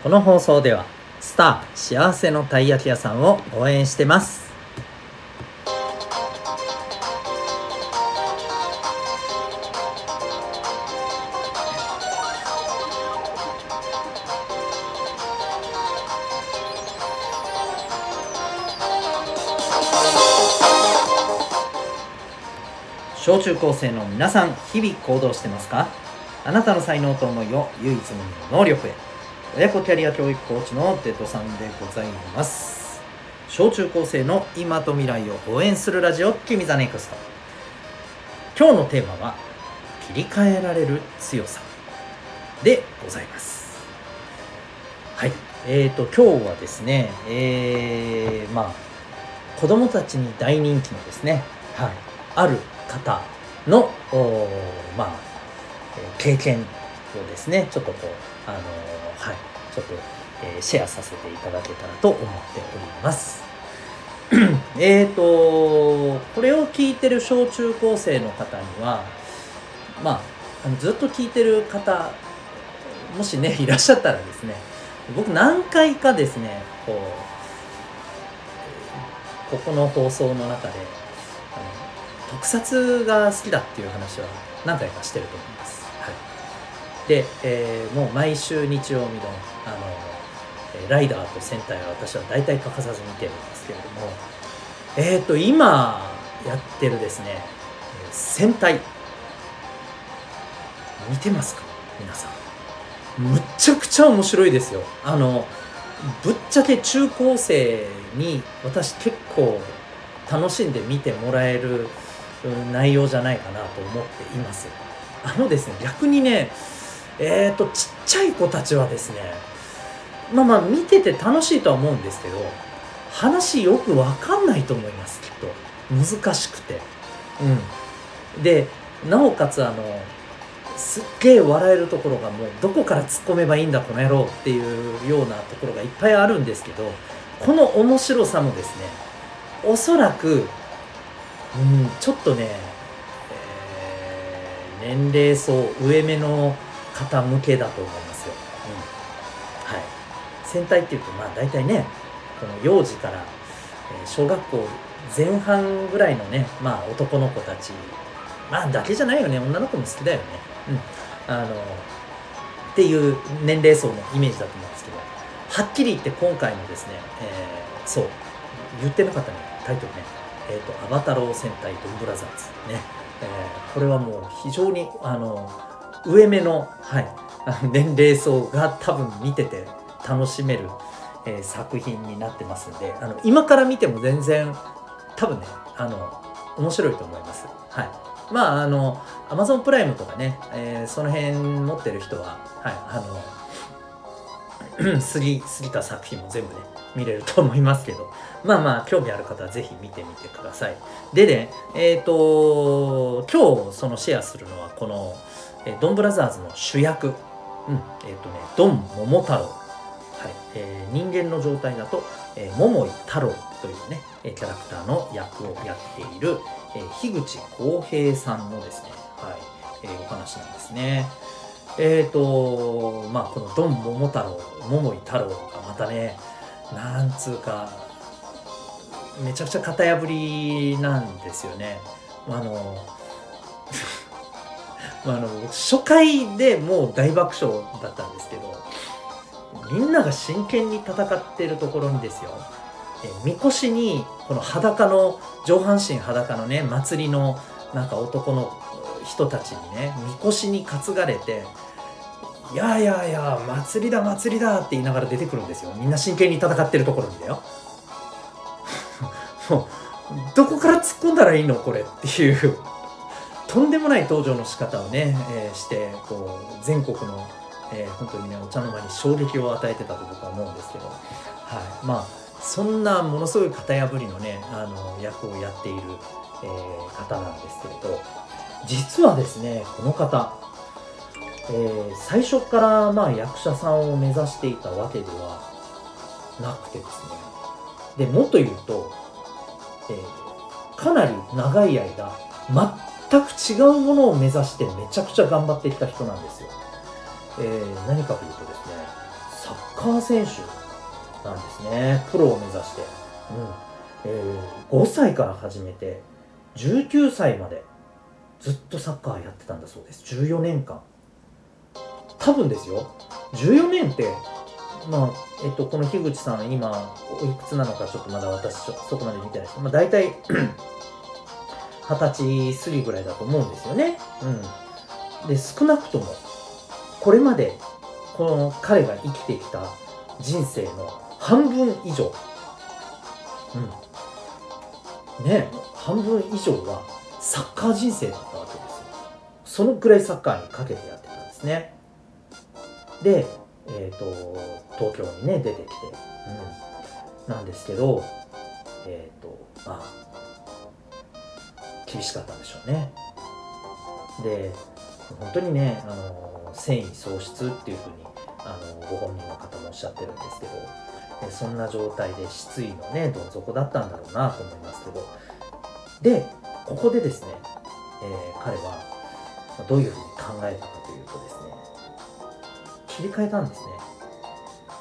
この放送ではスター幸せのたい焼き屋さんを応援してます。小中高生の皆さん日々行動してますか？あなたの才能と思いを唯一無二の能力へ。親子キャリア教育コーチのデトさんでございます。小中高生の今と未来を応援するラジオ君 the NEXT。今日のテーマは切り替えられる強さでございます。はい。えーと今日はですねえー、まあ子供たちに大人気のですねはい。ある方のまあ経験をですねちょっとこうあのはいちょっと、えー、シェアさせていただけたらと思っております えっとこれを聞いてる小中高生の方にはまああのずっと聞いてる方もしねいらっしゃったらですね僕何回かですねこうここの放送の中であの特撮が好きだっていう話は何回かしてると思います。で、えー、もう毎週日曜日のあのライダーと戦隊は私は大体欠かさず見てるんですけれどもえっ、ー、と今やってるですね戦隊。見てますか？皆さん。むっちゃくちゃ面白いですよ。あのぶっちゃけ中高生に私結構楽しんで見てもらえる内容じゃないかなと思っています。あのですね逆にねえっ、ー、とちっちゃい子たちはですねまあまあ見てて楽しいとは思うんですけど話よくわかんないと思いますきっと。難しくて。うん。でなおかつあのすっげえ笑えるところがもうどこから突っ込めばいいんだこの野郎っていうようなところがいっぱいあるんですけどこの面白さもですねおそらく、うん、ちょっとね、えー、年齢層上目の方向けだと思いますよ。うん、はい。戦隊っていうとまあ大体ねこの幼児から小学校前半ぐらいのねまあ男の子たちまあだけじゃないよね。女の子も好きだよね。うん。あのっていう年齢層のイメージだと思うんですけどはっきり言って今回のですね、えー、そう言ってなかったねタイトルね。えっ、ー、と「アバタロー戦隊ドンブラザーズ」ね、えー、これはもう非常にあの上目の、はい、年齢層が多分見てて楽しめる、えー、作品になってますんであの今から見ても全然多分ねあの面白いと思います。はい、まああの Amazon プライムとかね、えー、その辺持ってる人は、はい、あの過ぎ過ぎた作品も全部ね見れると思いますけどまあまあ興味ある方はぜひ見てみてくださいでねえっ、ー、と今日そのシェアするのはこの、えドンブラザーズの主役。うん。えっ、ー、とねドン桃太郎。はい。えー、人間の状態だと、えー、桃井太郎というねキャラクターの役をやっている、えー、樋口浩平さんのですね、はい。えー、お話なんですね。えっ、ー、とまあこのドン桃太郎桃井太郎がまたねなんつうかめちゃくちゃ型破りなんですよね。あの あの初回でもう大爆笑だったんですけどみんなが真剣に戦ってるところにですよ。えみこしにこの裸の上半身裸のね祭りのなんか男の人たちにねみこしに担がれて「いやいやいや祭りだ祭りだ」って言いながら出てくるんですよ。みんな真剣に戦ってるところにだよ。どこから突っ込んだらいいのこれっていう。とんでもない登場の仕方をね、えー、してこう全国のえー、本当にねお茶の間に衝撃を与えてたと僕は思うんですけど、はい、まあそんなものすごい型破りのねあの役をやっている、えー、方なんですけれど。実はですねこの方、えー、最初からまあ役者さんを目指していたわけではなくてですね。でもっと言うと、えー、かなり長い間全く違うものを目指してめちゃくちゃ頑張ってきた人なんですよ。えー、何かというとですね作ッカー選手なんですね。プロを目指して、うん。えー、5歳から始めて19歳までずっとサッカーやってたんだそうです。14年間。多分ですよ。14年ってまあえっとこの樋口さん今いくつなのかちょっとまだ私そこまで見てないですけど、まあ、大体二十歳過ぎぐらいだと思うんですよね。うん、で少なくともこれまでこの彼が生きてきた人生の半分以上、うん、ね半分以上はサッカー人生だったわけですよ。そのくらいサッカーにかけてやってたんですね。で、えっ、ー、と、東京にね、出てきて、うん、なんですけど、えっ、ー、と、まあ、厳しかったんでしょうね。で、本当にね、あの、繊維喪失っていうふうに、あの、ご本人の方もおっしゃってるんですけど、そんな状態で失意のね、どん底だったんだろうなと思いますけど、で、ここでですね、えー、彼はどういうふうに考えたかというとですね、切り替えたんですね。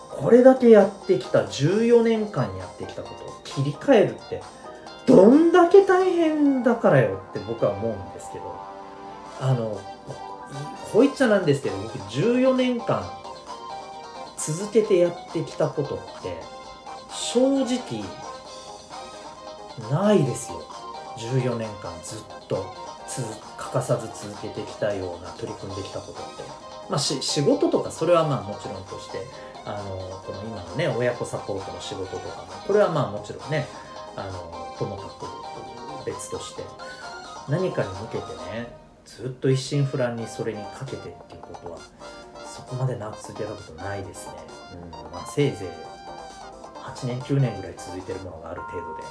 これだけやってきた14年間やってきたことを切り替えるってどんだけ大変だからよって僕は思うんですけどあのこう言っちゃなんですけど僕14年間続けてやってきたことって正直ないですよ。14年間ずっと欠かさず続けてきたような取り組んできたことって、まあ、仕事とかそれはまあもちろんとしてあのこの今のね親子サポートの仕事とかもこれはまあもちろんねあのともかく別として何かに向けてねずっと一心不乱にそれにかけてっていうことはそこまで長く続けたことないですね、うんまあ、せいぜい8年9年ぐらい続いてるものがある程度で。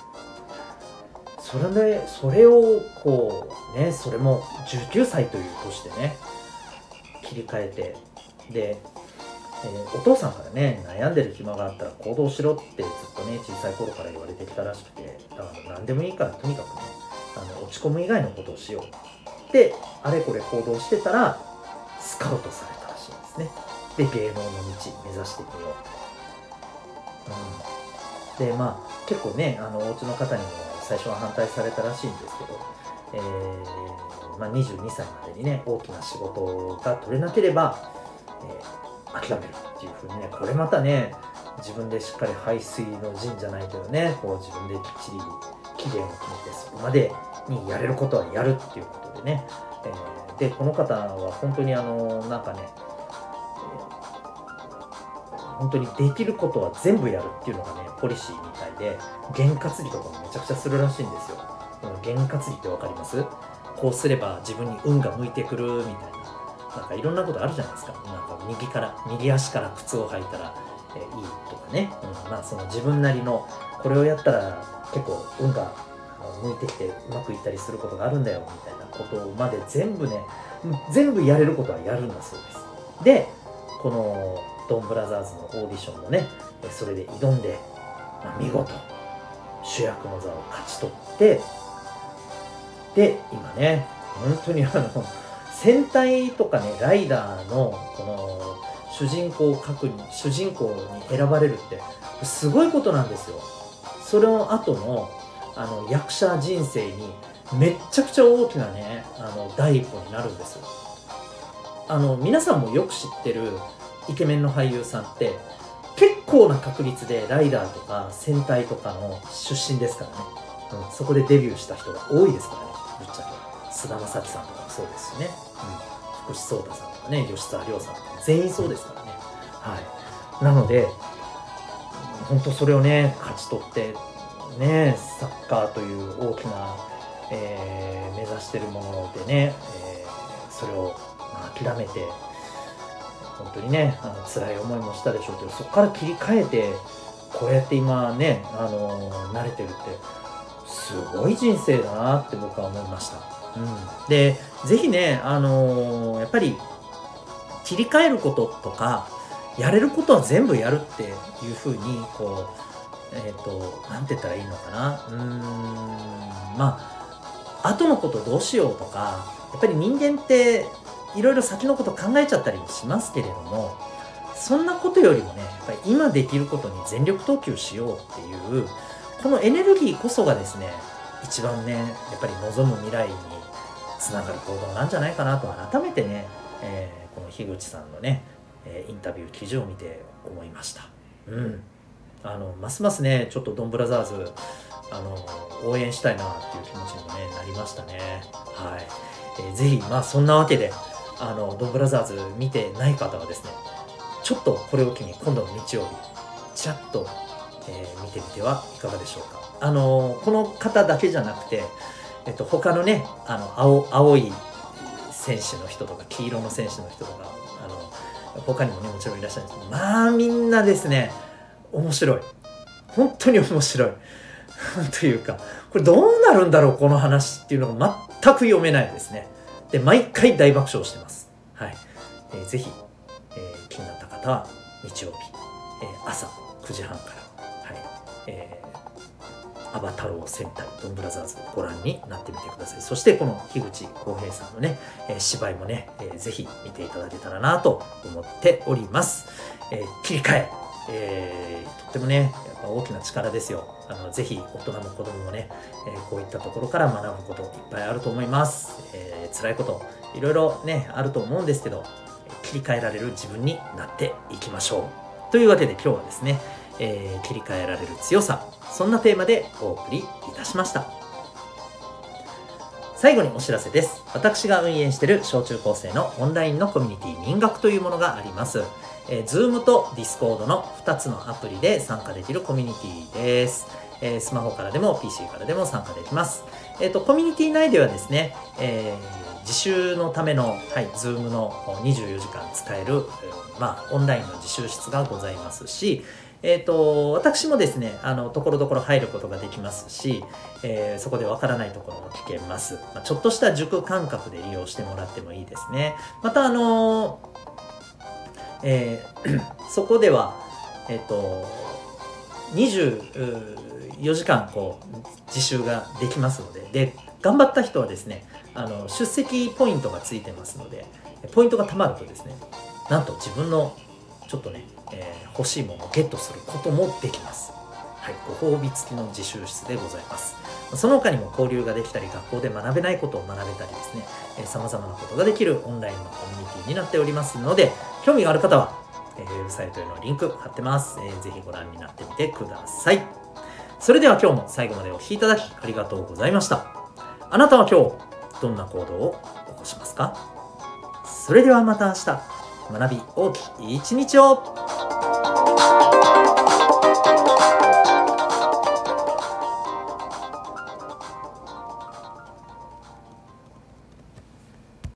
それでそれをこうねそれも19歳という年でね切り替えてでえー、お父さんからね悩んでる暇があったら行動しろってずっとね小さい頃から言われてきたらしくてだから何でもいいからとにかくねあの落ち込む以外のことをしよう。であれこれ行動してたらスカウトされたらしいんですね。で芸能の道目指してみよう。と、うん、でまあ結構ねあのお家の方にも最初は反対されたらしいんですけど、えーまあ、22歳までにね大きな仕事が取れなければ、えー諦めるっていうふうにねこれまたね自分でしっかり排水の陣じゃないけどねこう自分できっちり期限を決めてそこまでにやれることはやるっていうことでね、えー、でこの方は本当にあのなんかね、えー、本当にできることは全部やるっていうのがねポリシーみたいで験担ぎとかもめちゃくちゃするらしいんですよ。験担ぎって分かります？こうすれば自分に運が向いてくるみたいな。なんかいろんなことあるじゃないですか。なんか右から、右足から靴を履いたら、えー、いいとかね。うん、まあその自分なりの、これをやったら結構運が向いてきてうまくいったりすることがあるんだよ、みたいなことまで全部ね、全部やれることはやるんだそうです。で、このドンブラザーズのオーディションもね、それで挑んで、まあ、見事主役の座を勝ち取って、で、今ね、本当にあの、戦隊とかねライダーのこの主人公確認主人公に選ばれるってすごいことなんですよ。それの後のあの役者人生にめっちゃくちゃ大きなねあの第一歩になるんですよ。あの皆さんもよく知ってるイケメンの俳優さんって結構な確率でライダーとか戦隊とかの出身ですからね、うん、そこでデビューした人が多いですからねぶっちゃけ。菅田将暉さんとかもそうですしね。福士蒼太さんとかね吉沢亮さんとか全員そうですからね。はい。なので本当それをね勝ち取ってねサッカーという大きな、えー、目指してるものでね、えー、それを諦めて本当にねあの辛い思いもしたでしょうけどそこから切り替えてこうやって今ね、あのー、慣れてるってすごい人生だなって僕は思いました。うん、でぜひね、あのー、やっぱり切り替えることとかやれることは全部やるっていうふうにこうえっ、ー、と何て言ったらいいのかな。うーん。まあ後のことどうしようとかやっぱり人間っていろいろ先のこと考えちゃったりもしますけれどもそんなことよりもねやっぱり今できることに全力投球しようっていうこのエネルギーこそがですね一番ねやっぱり望む未来につながる行動なんじゃないかなと改めてね、えー、この樋口さんのね、えインタビュー記事を見て思いました。うん。あのますますねちょっとドンブラザーズあの応援したいなっていう気持ちにもねなりましたね。はい、えー、ぜひまあそんなわけであのドンブラザーズ見てない方はですねちょっとこれを機に今度の日曜日ちらっと、えー、見てみてはいかがでしょうか。あのこの方だけじゃなくて、えっと、他のねあの青青い選手の人とか黄色の選手の人とかあの他にもねもちろんいらっしゃるんですけどまあみんなですね面白い。本当に面白い。というかこれどうなるんだろうこの話っていうのが全く読めないですね。で毎回大爆笑してます。はい、えー、ぜひ、えー、気になった方は日曜日、えー、朝9時半からはい、えー、アバタロー戦隊ドンブラザーズご覧になってみてください。そしてこの樋口浩平さんのね、え、芝居もね、えー、ぜひ見ていただけたらなと思っております、えー、切り替ええー、とってもねやっぱ大きな力ですよ。あのぜひ大人も子供もね、えー、こういったところから学ぶこといっぱいあると思います、えー、辛いこといろいろねあると思うんですけど切り替えられる自分になっていきましょう。というわけで今日はですね、えー、切り替えられる強さそんなテーマでお送りいたしました最後にお知らせです。私が運営している小中高生のオンラインのコミュニティ民学というものがあります。えー、Zoom と Discord の2つのアプリで参加できるコミュニティです。えー、スマホからでも PC からでも参加できます。えっ、ー、と、コミュニティ内ではですね、えー、自習のための、はい、Zoom の24時間使える、まあ、オンラインの自習室がございますし、えっ、ー、と、私もですね、あの、ところどころ入ることができますし、えー、そこでわからないところも聞けます。まあ、ちょっとした塾感覚で利用してもらってもいいですね。また、あのえー、そこでは、えっ、ー、と、24時間こう自習ができますので、で、頑張った人はですね、あの出席ポイントがついてますので、ポイントが貯まるとですね、なんと自分のちょっとね、えー、欲しいものをゲットすることもできます。はい、ご褒美付きの自習室でございます。その他にも交流ができたり、学校で学べないことを学べたりですね、えー、様々なことができるオンラインのコミュニティになっておりますので、興味がある方は、えー、ウェブサイトへのリンク貼ってます。えー、ぜひご覧になってみてください。それでは今日も最後までお聴きいただきありがとうございました。あなたは今日、どんな行動を起こしますか？それではまた明日、学び大きい一日を